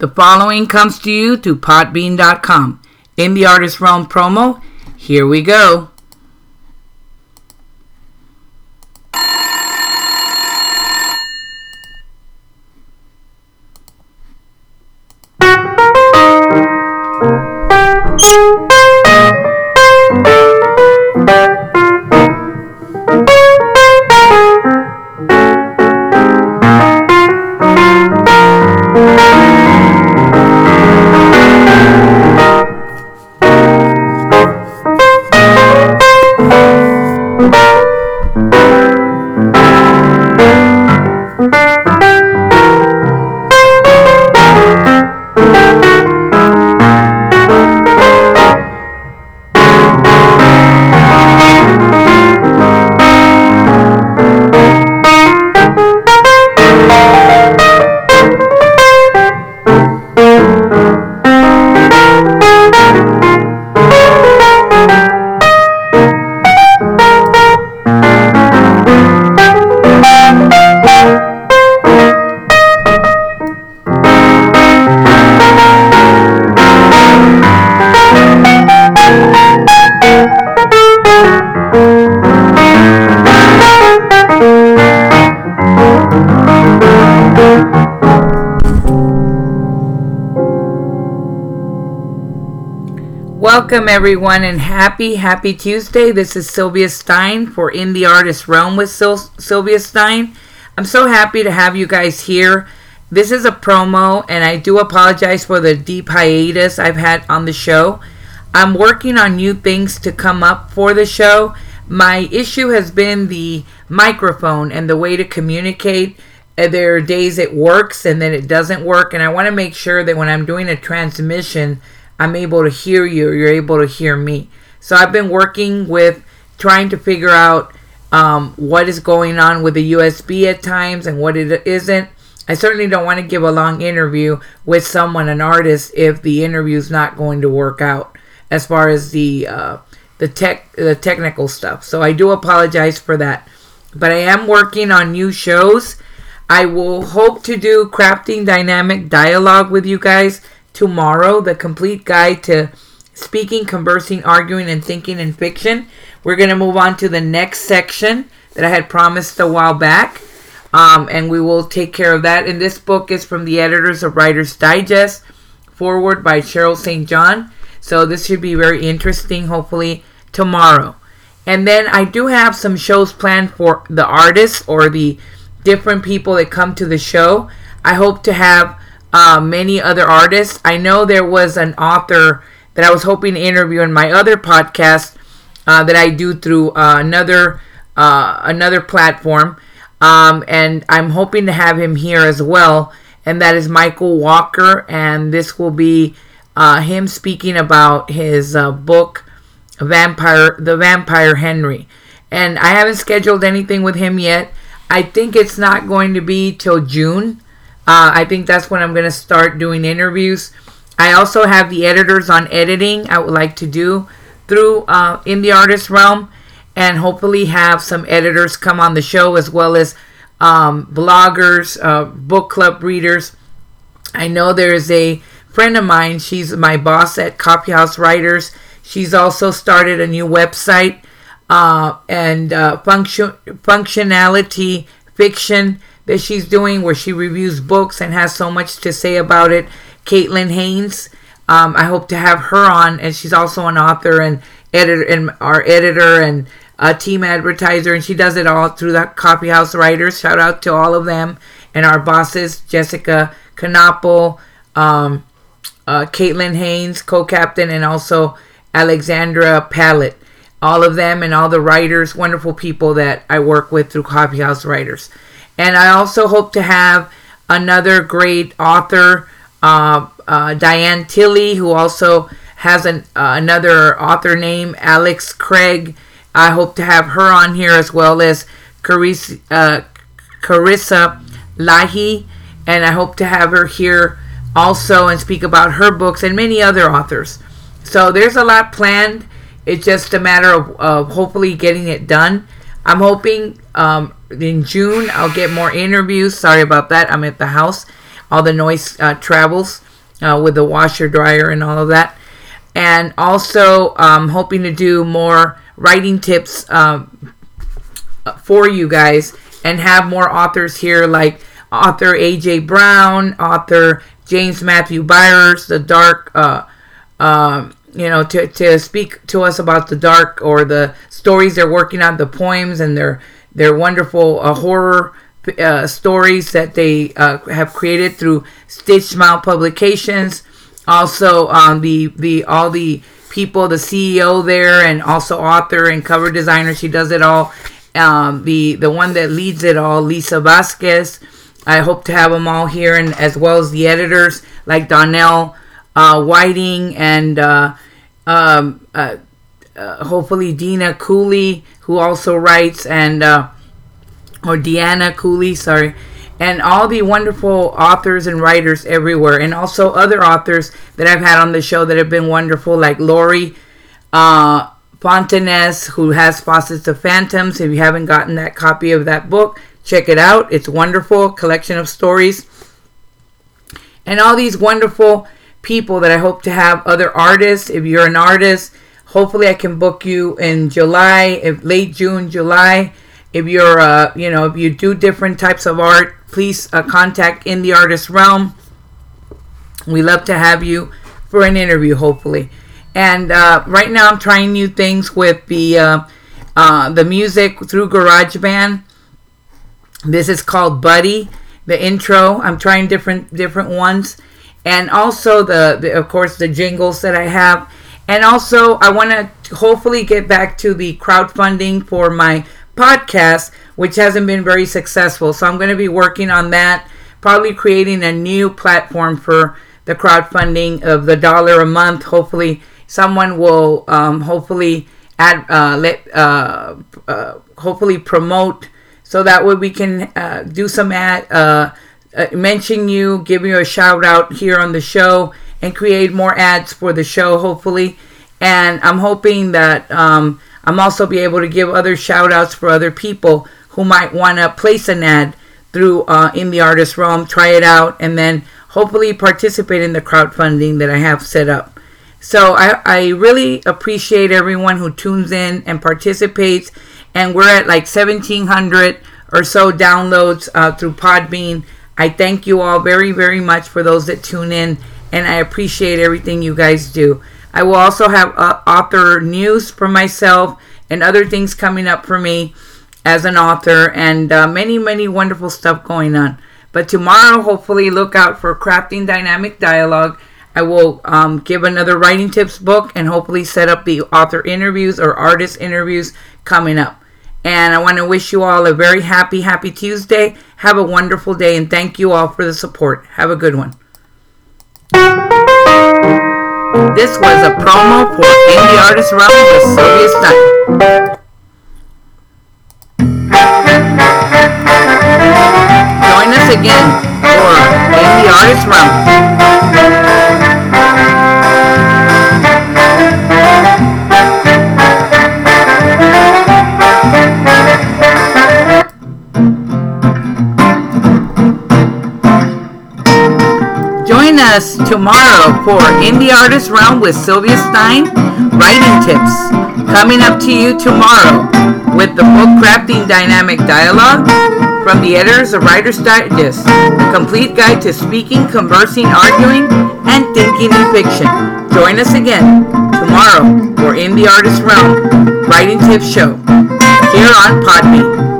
The following comes to you through Podbean.com. In the Artist Realm promo, here we go. Welcome, everyone, and happy, happy Tuesday. This is Sylvia Stein for In the Artist Realm with Sylvia Stein. I'm so happy to have you guys here. This is a promo, and I do apologize for the deep hiatus I've had on the show. I'm working on new things to come up for the show. My issue has been the microphone and the way to communicate. Uh, There are days it works and then it doesn't work, and I want to make sure that when I'm doing a transmission, I'm able to hear you, you're able to hear me. So I've been working with trying to figure out um, what is going on with the USB at times and what it isn't. I certainly don't want to give a long interview with someone, an artist, if the interview is not going to work out as far as the uh, the tech the technical stuff. So I do apologize for that. But I am working on new shows. I will hope to do crafting dynamic dialogue with you guys tomorrow, the complete guide to speaking, conversing, arguing, and thinking in fiction. We're going to move on to the next section that I had promised a while back, um, and we will take care of that. And this book is from the editors of Writer's Digest, foreword by Cheryl St. John. So this should be very interesting, hopefully, tomorrow. And then I do have some shows planned for the artists or the different people that come to the show. I hope to have uh, many other artists. I know there was an author that I was hoping to interview in my other podcast uh, that I do through uh, another uh, another platform, um, and I'm hoping to have him here as well. And that is Michael Walker, and this will be uh, him speaking about his uh, book, Vampire, the Vampire Henry. And I haven't scheduled anything with him yet. I think it's not going to be till June. Uh, I think that's when I'm going to start doing interviews. I also have the editors on editing I would like to do through uh, in the artist realm and hopefully have some editors come on the show as well as um, bloggers, uh, book club readers. I know there's a friend of mine, she's my boss at Coffeehouse Writers. She's also started a new website uh, and uh, function functionality fiction that she's doing where she reviews books and has so much to say about it. Caitlin Haynes. Um, I hope to have her on, and she's also an author and editor, and our editor and a team advertiser, and she does it all through the Coffeehouse Writers. Shout out to all of them and our bosses, Jessica Knopple, um, uh, Caitlin Haynes, co-captain, and also Alexandra Pallet. All of them and all the writers, wonderful people that I work with through Coffeehouse Writers. And I also hope to have another great author, uh, uh, Diane Tilley, who also has an, uh, another author name, Alex Craig. I hope to have her on here as well as Carissa, uh, Carissa Lahi. And I hope to have her here also and speak about her books and many other authors. So there's a lot planned. It's just a matter of, of hopefully getting it done. I'm hoping um, in June I'll get more interviews. Sorry about that. I'm at the house. All the noise uh, travels. uh, with the washer dryer and all of that. And also, um, hoping to do more writing tips um, for you guys and have more authors here like author AJ Brown, author James Matthew Byers, the dark, uh, uh, you know, to, to speak to us about the dark or the stories they're working on, the poems and their their wonderful uh, horror uh, stories that they uh, have created through Stitched Smile Publications. Also, um, the the all the people, the CEO there, and also author and cover designer. She does it all. Um, the the one that leads it all, Lisa Vasquez. I hope to have them all here, and as well as the editors like Donnell uh, Whiting and uh, um, uh, uh hopefully Dina Cooley, who also writes, and uh, or Deanna Cooley, sorry, and all the wonderful authors and writers everywhere, and also other authors that I've had on the show that have been wonderful, like Lori uh, Fontanez, who has Faucets of Phantoms. If you haven't gotten that copy of that book, check it out. It's wonderful collection of stories, and all these wonderful people that I hope to have. Other artists, if you're an artist, hopefully I can book you in July, if late June, July if you're, uh, you know, if you do different types of art, please uh, contact In the Artist Realm. We love to have you for an interview, hopefully. And uh, right now, I'm trying new things with the uh, uh, the music through GarageBand. This is called Buddy. The intro. I'm trying different different ones, and also the, the of course the jingles that I have. And also, I want to hopefully get back to the crowdfunding for my podcast, which hasn't been very successful. So I'm going to be working on that, probably creating a new platform for the crowdfunding of the dollar a month. Hopefully, someone will um, hopefully add, uh, let, uh, uh, hopefully promote, so that way we can uh, do some ad, uh, mention you, give you a shout out here on the show, and create more ads for the show. Hopefully, and I'm hoping that. Um, I'm also be able to give other shout outs for other people who might want to place an ad through uh, in the artist realm, try it out, and then hopefully participate in the crowdfunding that I have set up. So I, I really appreciate everyone who tunes in and participates. And we're at like 1,700 or so downloads uh, through Podbean. I thank you all very, very much for those that tune in, and I appreciate everything you guys do. I will also have uh, author news for myself and other things coming up for me as an author and uh, many, many wonderful stuff going on. But tomorrow, hopefully, look out for Crafting Dynamic Dialogue. I will um, give another writing tips book and hopefully set up the author interviews or artist interviews coming up. And I want to wish you all a very happy, happy Tuesday. Have a wonderful day and thank you all for the support. Have a good one. This was a promo for In the Artist Realm with Sylvia Stein. Join us again for In the Artist Realm. Us tomorrow for In the Artist Realm with Sylvia Stein Writing Tips. Coming up to you tomorrow with the book Crafting Dynamic Dialogue from the editors of Writer's Digest, a complete guide to speaking, conversing, arguing, and thinking in fiction. Join us again tomorrow for In the Artist Realm Writing Tips Show here on Podbean.